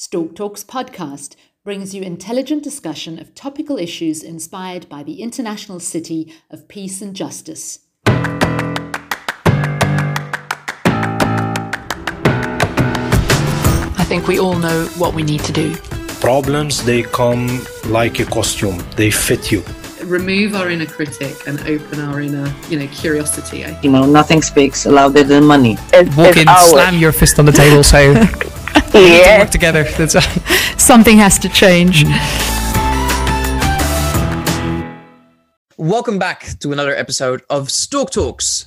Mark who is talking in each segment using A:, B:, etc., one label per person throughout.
A: Stalk Talks podcast brings you intelligent discussion of topical issues inspired by the international city of peace and justice.
B: I think we all know what we need to do.
C: Problems, they come like a costume, they fit you.
D: Remove our inner critic and open our inner, you know, curiosity.
E: You know, nothing speaks louder than money.
F: It's,
B: Walk
F: it's
B: in,
F: ours.
B: slam your fist on the table, say,
F: Yeah.
B: work together. That's
G: something has to change. Mm.
B: Welcome back to another episode of Stalk Talks.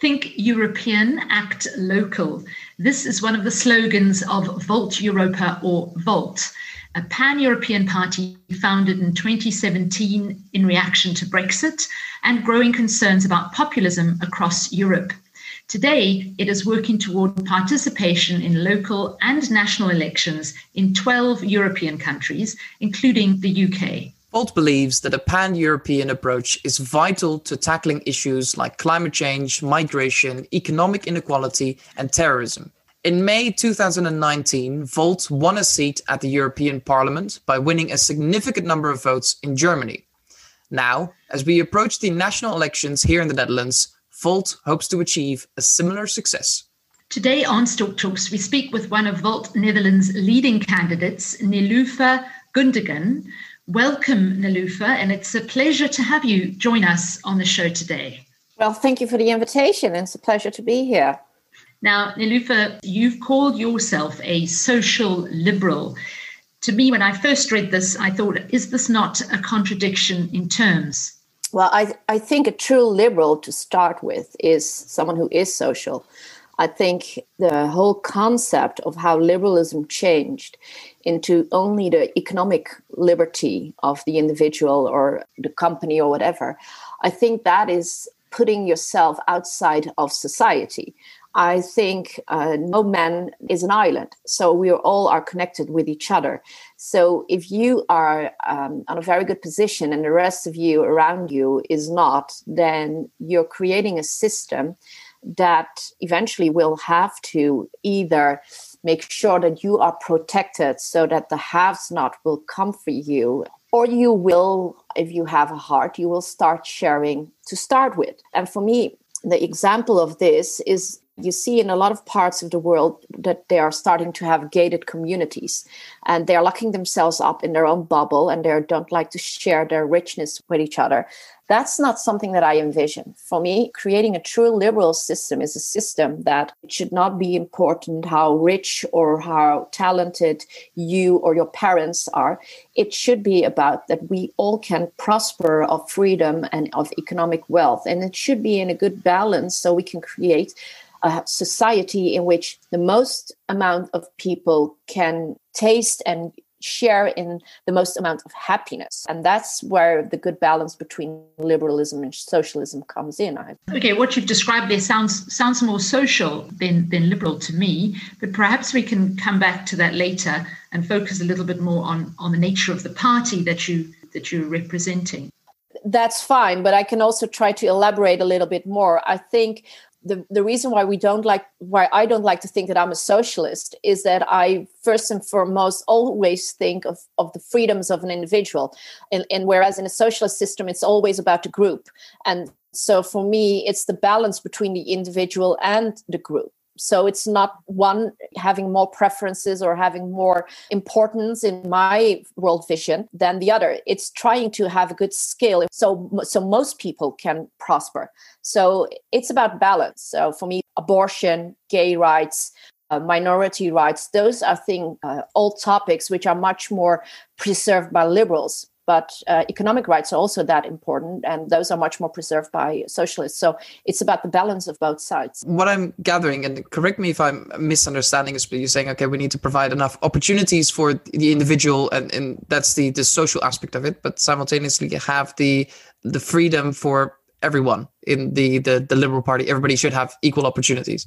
H: Think European, act local. This is one of the slogans of Volt Europa or Volt, a pan European party founded in 2017 in reaction to Brexit and growing concerns about populism across Europe. Today, it is working toward participation in local and national elections in 12 European countries, including the UK.
B: Volt believes that a pan European approach is vital to tackling issues like climate change, migration, economic inequality, and terrorism. In May 2019, Volt won a seat at the European Parliament by winning a significant number of votes in Germany. Now, as we approach the national elections here in the Netherlands, Volt hopes to achieve a similar success.
H: Today on Stalk Talks, we speak with one of Volt Netherlands' leading candidates, Nilufer Gundogan. Welcome, Nilufer, and it's a pleasure to have you join us on the show today.
F: Well, thank you for the invitation. It's a pleasure to be here.
H: Now, Nilufer, you've called yourself a social liberal. To me, when I first read this, I thought, is this not a contradiction in terms?
F: Well, I, I think a true liberal to start with is someone who is social. I think the whole concept of how liberalism changed into only the economic liberty of the individual or the company or whatever, I think that is putting yourself outside of society. I think uh, no man is an island, so we are all are connected with each other. So if you are um, on a very good position and the rest of you around you is not, then you're creating a system that eventually will have to either make sure that you are protected so that the haves not will come for you or you will if you have a heart you will start sharing to start with and for me the example of this is you see in a lot of parts of the world that they are starting to have gated communities and they're locking themselves up in their own bubble and they don't like to share their richness with each other that's not something that I envision. For me, creating a true liberal system is a system that it should not be important how rich or how talented you or your parents are. It should be about that we all can prosper of freedom and of economic wealth. And it should be in a good balance so we can create a society in which the most amount of people can taste and share in the most amount of happiness. And that's where the good balance between liberalism and socialism comes in.
H: Okay what you've described there sounds sounds more social than than liberal to me but perhaps we can come back to that later and focus a little bit more on on the nature of the party that you that you're representing.
F: That's fine but i can also try to elaborate a little bit more. I think the, the reason why we don't like why I don't like to think that I'm a socialist is that I first and foremost always think of, of the freedoms of an individual. And, and whereas in a socialist system it's always about the group. And so for me it's the balance between the individual and the group. So it's not one having more preferences or having more importance in my world vision than the other. It's trying to have a good scale so so most people can prosper. So it's about balance. So for me, abortion, gay rights, uh, minority rights, those are thing uh, all topics which are much more preserved by liberals but uh, economic rights are also that important and those are much more preserved by socialists so it's about the balance of both sides
B: What I'm gathering, and correct me if I'm misunderstanding, is you're saying, okay, we need to provide enough opportunities for the individual, and, and that's the the social aspect of it, but simultaneously have the the freedom for everyone in the the, the liberal party. Everybody should have equal opportunities.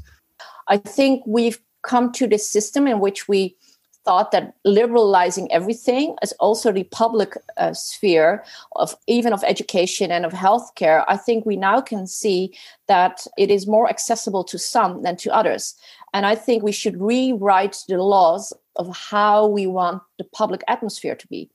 F: i think we've come to this system in which we thought that liberalizing everything as also the public uh, sphere of even of education and of healthcare i think we now can see that it is more accessible to some than to others And I think we should rewrite the laws of how we want the public atmosphere to be.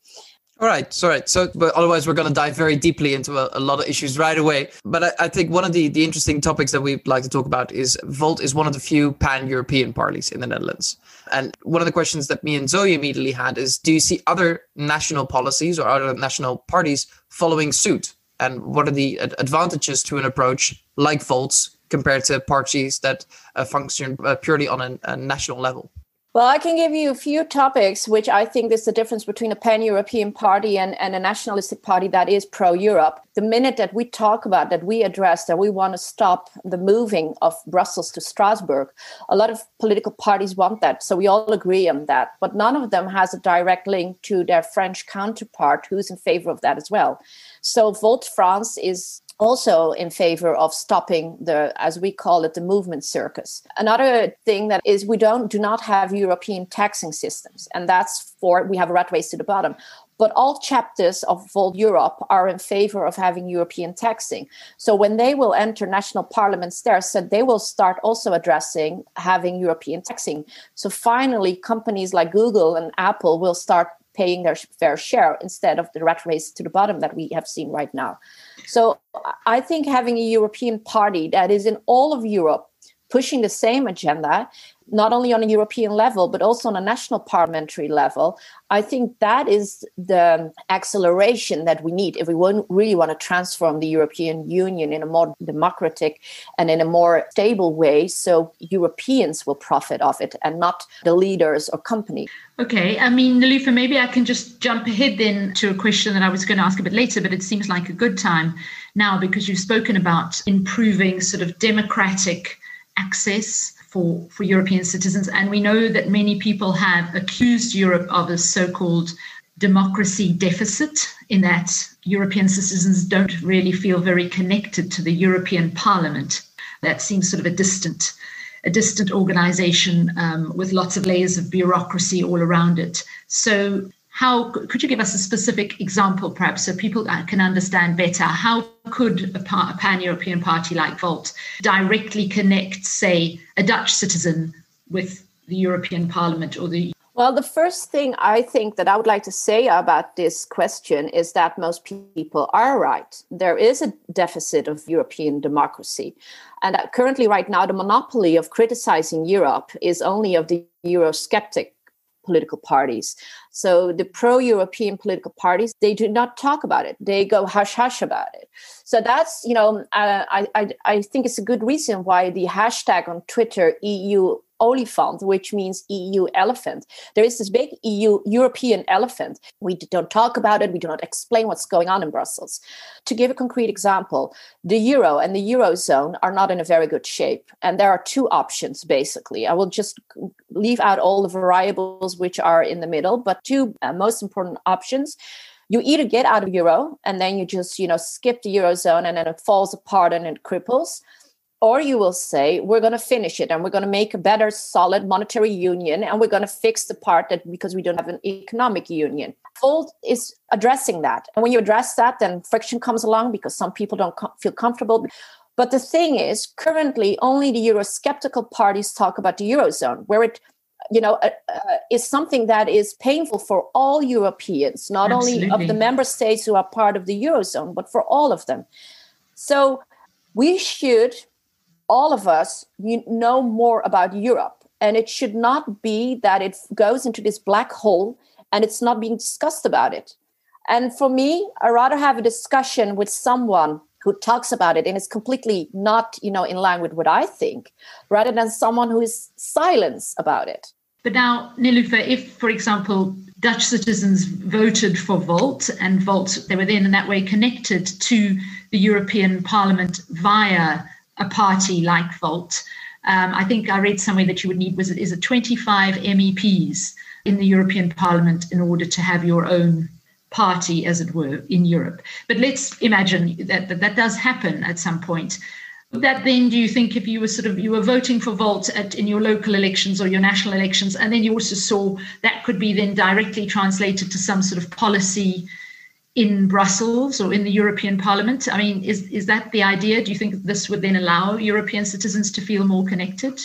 B: All right, so right. So, but otherwise, we're going to dive very deeply into a, a lot of issues right away. But I, I, think one of the, the interesting topics that we'd like to talk about is Volt is one of the few pan European parties in the Netherlands. And one of the questions that me and Zoe immediately had is Do you see other national policies or other national parties following suit? And what are the advantages to an approach like Volt's compared to parties that uh, function uh, purely on a, a national level?
F: Well, I can give you a few topics which I think is the difference between a pan European party and, and a nationalistic party that is pro Europe. The minute that we talk about that, we address that we want to stop the moving of Brussels to Strasbourg, a lot of political parties want that. So we all agree on that. But none of them has a direct link to their French counterpart who's in favor of that as well. So Volt France is also in favor of stopping the as we call it the movement circus another thing that is we don't do not have european taxing systems and that's for we have a rat race to the bottom but all chapters of Volt Europe are in favor of having European taxing. So when they will enter national parliaments there, said they will start also addressing having European taxing. So finally, companies like Google and Apple will start paying their fair share instead of the rat race to the bottom that we have seen right now. So I think having a European party that is in all of Europe pushing the same agenda not only on a European level, but also on a national parliamentary level, I think that is the acceleration that we need if we really want to transform the European Union in a more democratic and in a more stable way. So Europeans will profit of it and not the leaders or companies.
H: Okay, I mean, Nilufer, maybe I can just jump ahead then to a question that I was going to ask a bit later, but it seems like a good time now because you've spoken about improving sort of democratic access for, for European citizens. And we know that many people have accused Europe of a so called democracy deficit, in that European citizens don't really feel very connected to the European Parliament. That seems sort of a distant a distant organization um, with lots of layers of bureaucracy all around it. So, how could you give us a specific example, perhaps, so people can understand better? How could a, a pan European party like Volt directly connect, say, a Dutch citizen with the European Parliament or the
F: well, the first thing I think that I would like to say about this question is that most people are right. There is a deficit of European democracy. And uh, currently, right now, the monopoly of criticizing Europe is only of the Eurosceptic political parties. So the pro-European political parties, they do not talk about it. They go hush hush about it. So that's, you know, uh, I, I, I think it's a good reason why the hashtag on Twitter EU olifant, which means EU elephant. There is this big EU European elephant. We don't talk about it. We do not explain what's going on in Brussels. To give a concrete example, the euro and the eurozone are not in a very good shape, and there are two options basically. I will just leave out all the variables which are in the middle, but two uh, most important options you either get out of euro and then you just you know skip the eurozone and then it falls apart and it cripples or you will say we're going to finish it and we're going to make a better solid monetary union and we're going to fix the part that because we don't have an economic union. Volt is addressing that. And when you address that then friction comes along because some people don't feel comfortable. But the thing is currently only the eurosceptical parties talk about the eurozone where it you know uh, uh, is something that is painful for all europeans not Absolutely. only of the member states who are part of the eurozone but for all of them. So we should all of us know more about Europe. And it should not be that it goes into this black hole and it's not being discussed about it. And for me, I rather have a discussion with someone who talks about it and is completely not, you know, in line with what I think, rather than someone who is silent about it.
H: But now, Nilufer, if, for example, Dutch citizens voted for Volt and Volt, they were then in that way connected to the European Parliament via a party like Volt. Um, I think I read somewhere that you would need was is it 25 MEPs in the European Parliament in order to have your own party, as it were, in Europe. But let's imagine that that, that does happen at some point. That then, do you think, if you were sort of you were voting for Volt at, in your local elections or your national elections, and then you also saw that could be then directly translated to some sort of policy in Brussels or in the European Parliament? I mean, is is that the idea? Do you think this would then allow European citizens to feel more connected?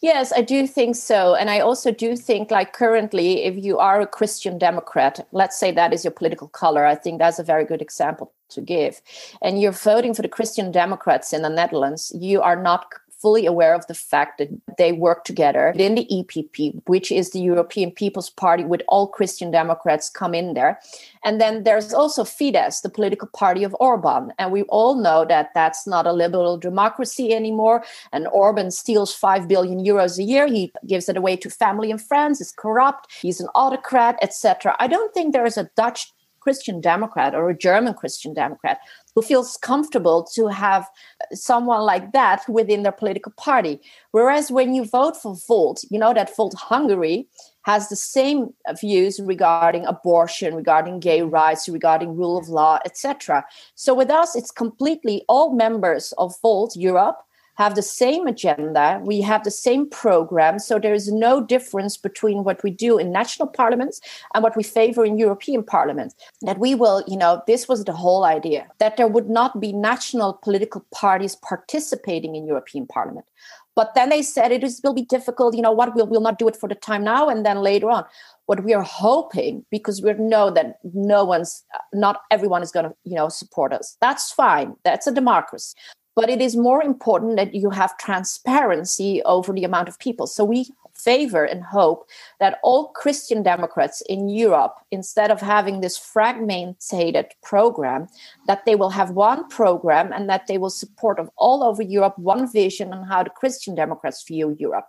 F: Yes, I do think so. And I also do think, like, currently, if you are a Christian Democrat, let's say that is your political color, I think that's a very good example to give. And you're voting for the Christian Democrats in the Netherlands, you are not fully aware of the fact that they work together in the EPP, which is the European People's Party, with all Christian Democrats come in there. And then there's also Fidesz, the political party of Orban. And we all know that that's not a liberal democracy anymore. And Orban steals 5 billion euros a year. He gives it away to family and friends, is corrupt, he's an autocrat, etc. I don't think there is a Dutch Christian Democrat or a German Christian Democrat who feels comfortable to have someone like that within their political party. Whereas when you vote for Volt, you know that Volt Hungary has the same views regarding abortion, regarding gay rights, regarding rule of law, etc. So with us, it's completely all members of Volt Europe have the same agenda, we have the same program. So there is no difference between what we do in national parliaments and what we favor in European parliament. That we will, you know, this was the whole idea that there would not be national political parties participating in European parliament. But then they said it is, will be difficult. You know what? We'll, we'll not do it for the time now and then later on. What we are hoping, because we know that no one's, not everyone is going to, you know, support us. That's fine. That's a democracy but it is more important that you have transparency over the amount of people. So we favor and hope that all Christian Democrats in Europe, instead of having this fragmented program, that they will have one program and that they will support of all over Europe one vision on how the Christian Democrats view Europe.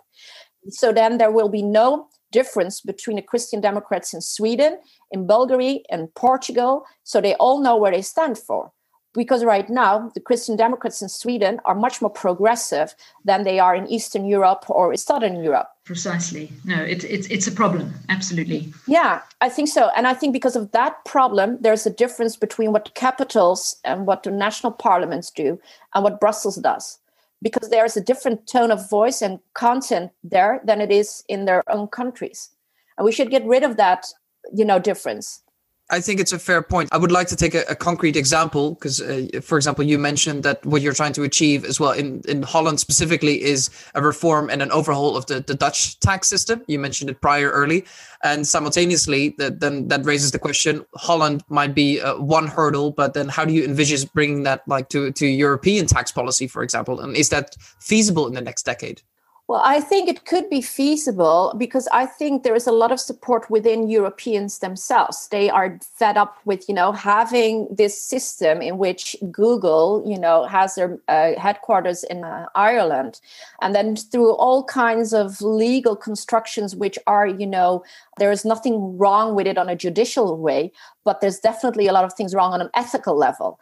F: So then there will be no difference between the Christian Democrats in Sweden, in Bulgaria, and Portugal. So they all know where they stand for because right now the Christian Democrats in Sweden are much more progressive than they are in Eastern Europe or Southern Europe.
H: Precisely. No, it's it's it's a problem. Absolutely.
F: Yeah, I think so, and I think because of that problem, there's a difference between what capitals and what the national parliaments do and what Brussels does. Because there is a different tone of voice and content there than it is in their own countries, and we should get rid of that, you know, difference.
B: I think it's a fair point. I would like to take a, a concrete example because, uh, for example, you mentioned that what you're trying to achieve as well in, in Holland specifically is a reform and an overhaul of the, the Dutch tax system. You mentioned it prior early. And simultaneously, that, then that raises the question Holland might be uh, one hurdle, but then how do you envisage bringing that like to, to European tax policy, for example? And is that feasible in the next decade?
F: Well, I think it could be feasible because I think there is a lot of support within Europeans themselves. They are fed up with, you know, having this system in which Google, you know, has their uh, headquarters in uh, Ireland, and then through all kinds of legal constructions, which are, you know, there is nothing wrong with it on a judicial way, but there's definitely a lot of things wrong on an ethical level.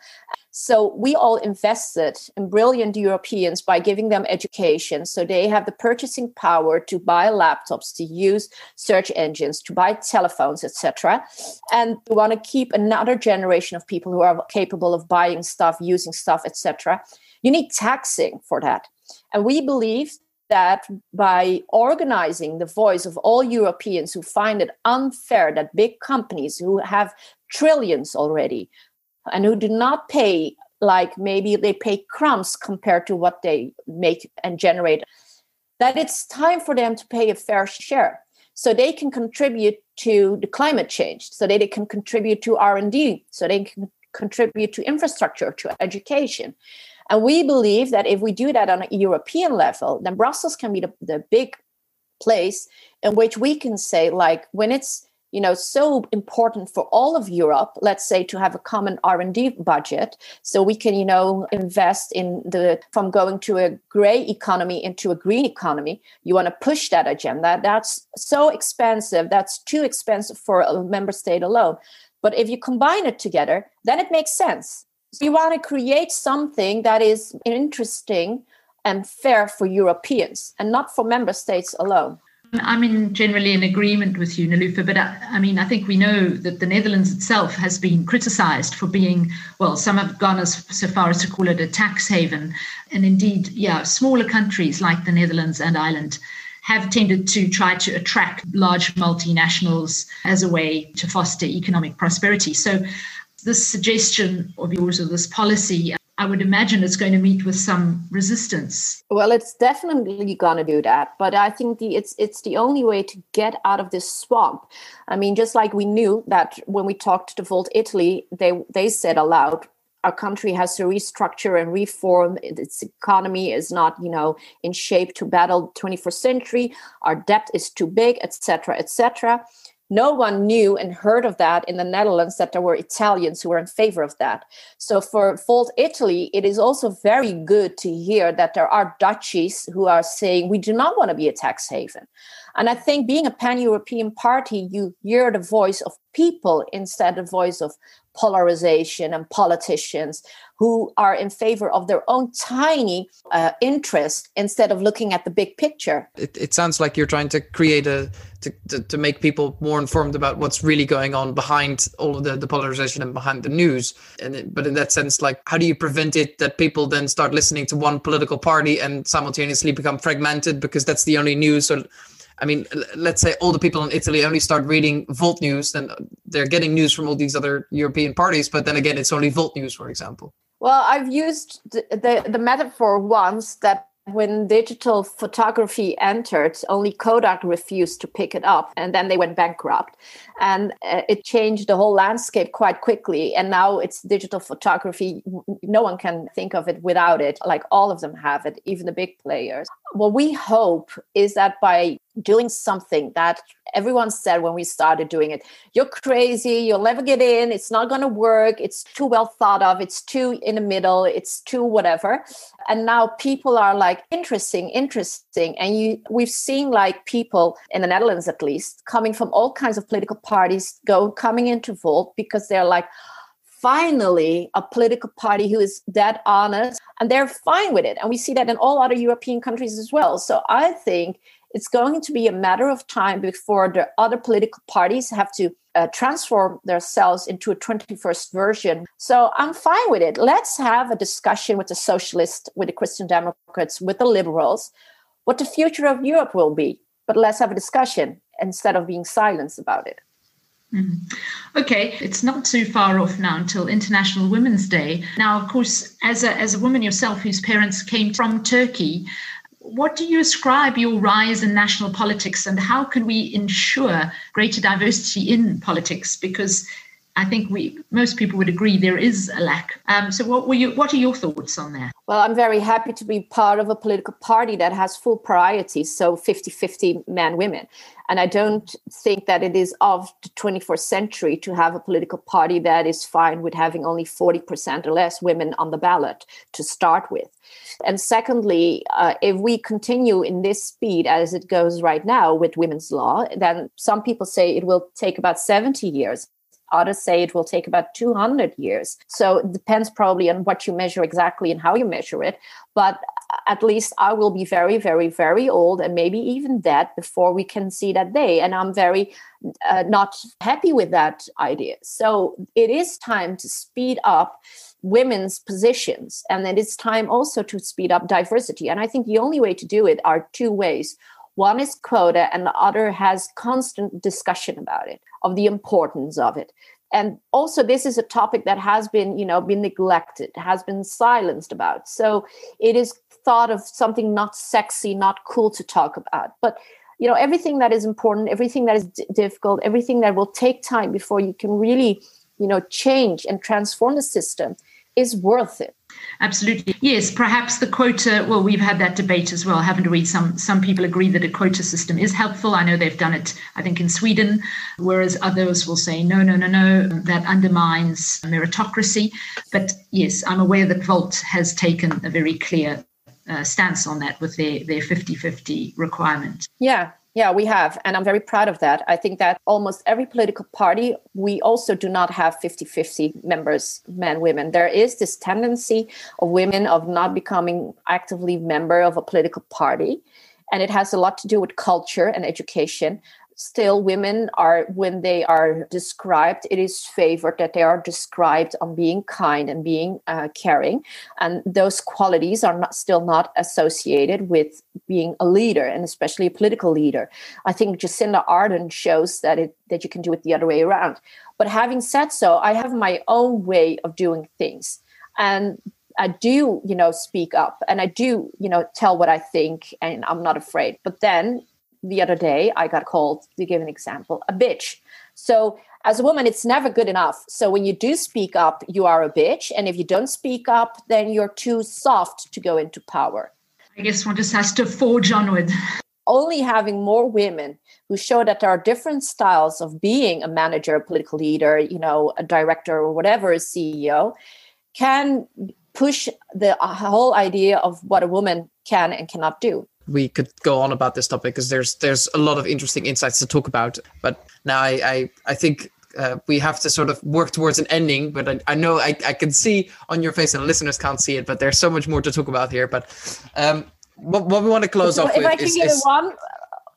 F: So we all invested in brilliant Europeans by giving them education. So they have the purchasing power to buy laptops, to use search engines, to buy telephones, etc. And we want to keep another generation of people who are capable of buying stuff, using stuff, etc. You need taxing for that. And we believe that by organizing the voice of all Europeans who find it unfair that big companies who have trillions already and who do not pay like maybe they pay crumbs compared to what they make and generate that it's time for them to pay a fair share. So they can contribute to the climate change so that they can contribute to r&d so they can contribute to infrastructure to education. And we believe that if we do that on a european level then brussels can be the, the big place in which we can say like when it's you know so important for all of europe let's say to have a common r&d budget so we can you know invest in the from going to a gray economy into a green economy. You want to push that agenda. That's so expensive. That's too expensive for a member state alone. But if you combine it together then it makes sense. So you want to create something that is interesting and fair for europeans and not for member states alone
H: I'm in generally in agreement with you, Nilufer, but I, I, mean, I think we know that the Netherlands itself has been criticized for being, well, some have gone as so far as to call it a tax haven. And indeed, yeah, smaller countries like the Netherlands and Ireland have tended to try to attract large multinationals as a way to foster economic prosperity. So, this suggestion of yours or this policy I would imagine it's going to meet with some resistance.
F: Well, it's definitely going to do that, but I think the it's it's the only way to get out of this swamp. I mean, just like we knew that when we talked to Volt Italy, they they said aloud, our country has to restructure and reform its economy is not you know in shape to battle 21st century our debt is too big etc etc no one knew and heard of that in the Netherlands that there were Italians who were in favor of that. So for Volt Italy, it is also very good to hear that there are Dutchies who are saying we do not want to be a tax haven. And I think being a pan-European party, you hear the voice of people instead of the voice of polarization and politicians who are in favor of their own tiny uh, interest instead of looking at the big picture.
B: It, it sounds like you're trying to create a to, to, to, make people more informed about what's really going on behind all of the, the polarization and behind the news. And it, but in that sense, like how do you prevent it that people then start listening to one political party and simultaneously become fragmented because that's the only news? So I mean, let's say all the people in Italy only start reading Volt News, then they're getting news from all these other European parties. But then again, it's only Volt News, for example.
F: Well, I've used the, the, the metaphor once that when digital photography entered, only Kodak refused to pick it up, and then they went bankrupt. And uh, it changed the whole landscape quite quickly. And now it's digital photography. No one can think of it without it. Like all of them have it, even the big players. What we hope is that by doing something that everyone said when we started doing it you're crazy you'll never get in it's not going to work it's too well thought of it's too in the middle it's too whatever. And now people are like interesting interesting and you we've seen like people in the netherlands at least coming from all kinds of political parties go coming into Volt because they're like finally a political party who is that honest and they're fine with it and we see that in all other european countries as well so i think it's going to be a matter of time before the other political parties have to uh, transform themselves into a 21st version. So I'm fine with it. Let's have a discussion with the socialists, with the Christian Democrats, with the liberals, what the future of Europe will be. But let's have a discussion instead of being silenced about it.
H: Mm-hmm. Okay, it's not too far off now until International Women's Day. Now, of course, as a, as a woman yourself whose parents came from Turkey, what do you ascribe your rise in national politics and how can we ensure greater diversity in politics? Because I think we most people would agree there is a lack. Um, so, what were you? What are your thoughts on that?
F: Well, I'm very happy to be part of a political party that has full priorities, so 50-50 men, women, and I don't think that it is of the 21st century to have a political party that is fine with having only 40% or less women on the ballot to start with. And secondly, uh, if we continue in this speed as it goes right now with women's law, then some people say it will take about 70 years Others say it will take about 200 years. So it depends probably on what you measure exactly and how you measure it. But at least I will be very, very, very old and maybe even dead before we can see that day. And I'm very uh, not happy with that idea. So it is time to speed up women's positions. And then it is time also to speed up diversity. And I think the only way to do it are two ways. One is quota, and the other has constant discussion about it, of the importance of it. And also, this is a topic that has been, you know, been neglected, has been silenced about. So it is thought of something not sexy, not cool to talk about. But you know, everything that is important, everything that is d- difficult, everything that will take time before you can really, you know, change and transform the system is worth it.
H: Absolutely. Yes, perhaps the quota, well, we've had that debate as well, haven't we? Some some people agree that a quota system is helpful. I know they've done it, I think, in Sweden, whereas others will say, no, no, no, no, that undermines meritocracy. But yes, I'm aware that Volt has taken a very clear uh, stance on that with their, their 50-50 requirement.
F: Yeah, yeah, we have. And I'm very proud of that. I think that almost every political party, we also do not have 50 50 members, men, women. There is this tendency of women of not becoming actively member of a political party. And it has a lot to do with culture and education still women are when they are described it is favored that they are described on being kind and being uh, caring. And those qualities are not still not associated with being a leader and especially a political leader. I think jacinda ardern shows that it that you can do it the other way around. But having said so i have my own way of doing things. And I do, you know, speak up and I do, you know, tell what I think and I'm not afraid. But then the other day I got called, to give an example, a bitch. So as a woman, it's never good enough. So when you do speak up, you are a bitch. And if you don't speak up, then you're too soft to go into power.
H: I guess one just has to forge onward.
F: Only having more women who show that there are different styles of being a manager, a political leader, you know, a director or whatever, a CEO, can push the whole idea of what a woman can and cannot do
B: we could go on about this topic because there's there's a lot of interesting insights to talk about. But now I I, I think uh, we have to sort of work towards an ending. But I, I know I, I can see on your face, and listeners can't see it, but there's so much more to talk about here. But um, what, what we want to close
F: so
B: off
F: if
B: with
F: I can
B: is,
F: give
B: is
F: one,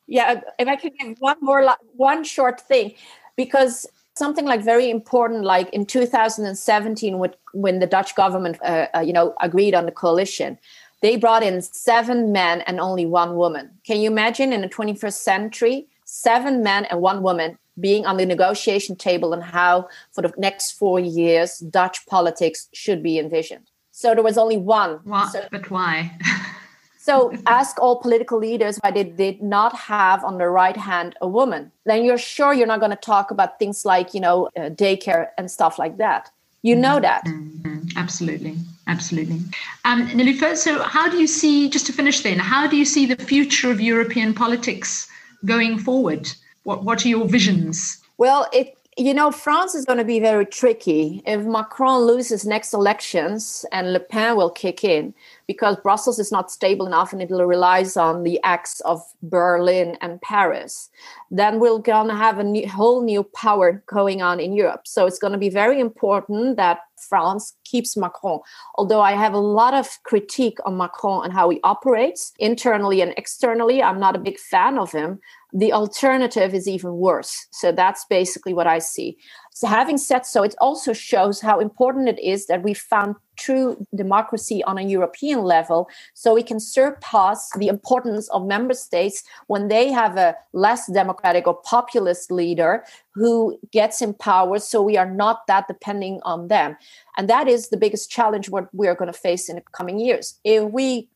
F: yeah, if I can give one more one short thing, because something like very important, like in 2017, when when the Dutch government, uh, uh, you know, agreed on the coalition they brought in seven men and only one woman. Can you imagine in the 21st century, seven men and one woman being on the negotiation table and how for the next four years Dutch politics should be envisioned? So there was only one.
H: What?
F: So,
H: but why?
F: so ask all political leaders why they did not have on the right hand a woman. Then you're sure you're not going to talk about things like, you know, uh, daycare and stuff like that. You know that.
H: Mm-hmm. Absolutely. Absolutely. Um, so how do you see, just to finish then, how do you see the future of European politics going forward? What, what are your visions?
F: Well, it, you know, France is going to be very tricky. If Macron loses next elections and Le Pen will kick in, because Brussels is not stable enough and it relies on the acts of Berlin and Paris, then we're going to have a new, whole new power going on in Europe. So it's going to be very important that France keeps Macron. Although I have a lot of critique on Macron and how he operates internally and externally, I'm not a big fan of him the alternative is even worse. So that's basically what I see. So, having said so, it also shows how important it is that we found true democracy on a European level so we can surpass the importance of member states when they have a less democratic or populist leader who gets in power so we are not that depending on them. And that is the biggest challenge what we're going to face in the coming years. If we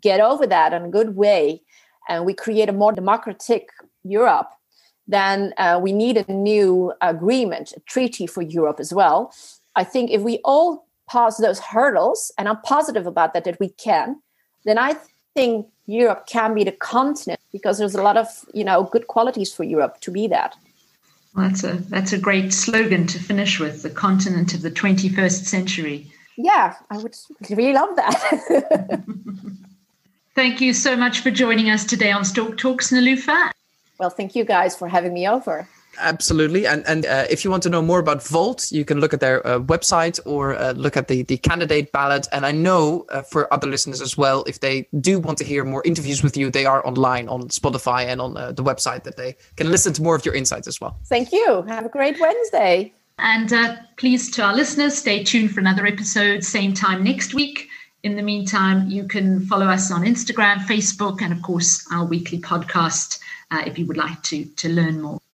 F: get over that in a good way, and we create a more democratic Europe, then uh, we need a new agreement, a treaty for Europe as well. I think if we all pass those hurdles, and I'm positive about that, that we can, then I think Europe can be the continent because there's a lot of you know good qualities for Europe to be that.
H: Well, that's a that's a great slogan to finish with: the continent of the 21st century.
F: Yeah, I would really love that.
H: Thank you so much for joining us today on Stalk Talks, Nilufer.
F: Well, thank you guys for having me over.
B: Absolutely. And and uh, if you want to know more about Volt, you can look at their uh, website or uh, look at the, the candidate ballot. And I know uh, for other listeners as well, if they do want to hear more interviews with you, they are online on Spotify and on uh, the website that they can listen to more of your insights as well.
F: Thank you. Have a great Wednesday.
H: And uh, please, to our listeners, stay tuned for another episode, same time next week. In the meantime, you can follow us on Instagram, Facebook, and of course, our weekly podcast uh, if you would like to, to learn more.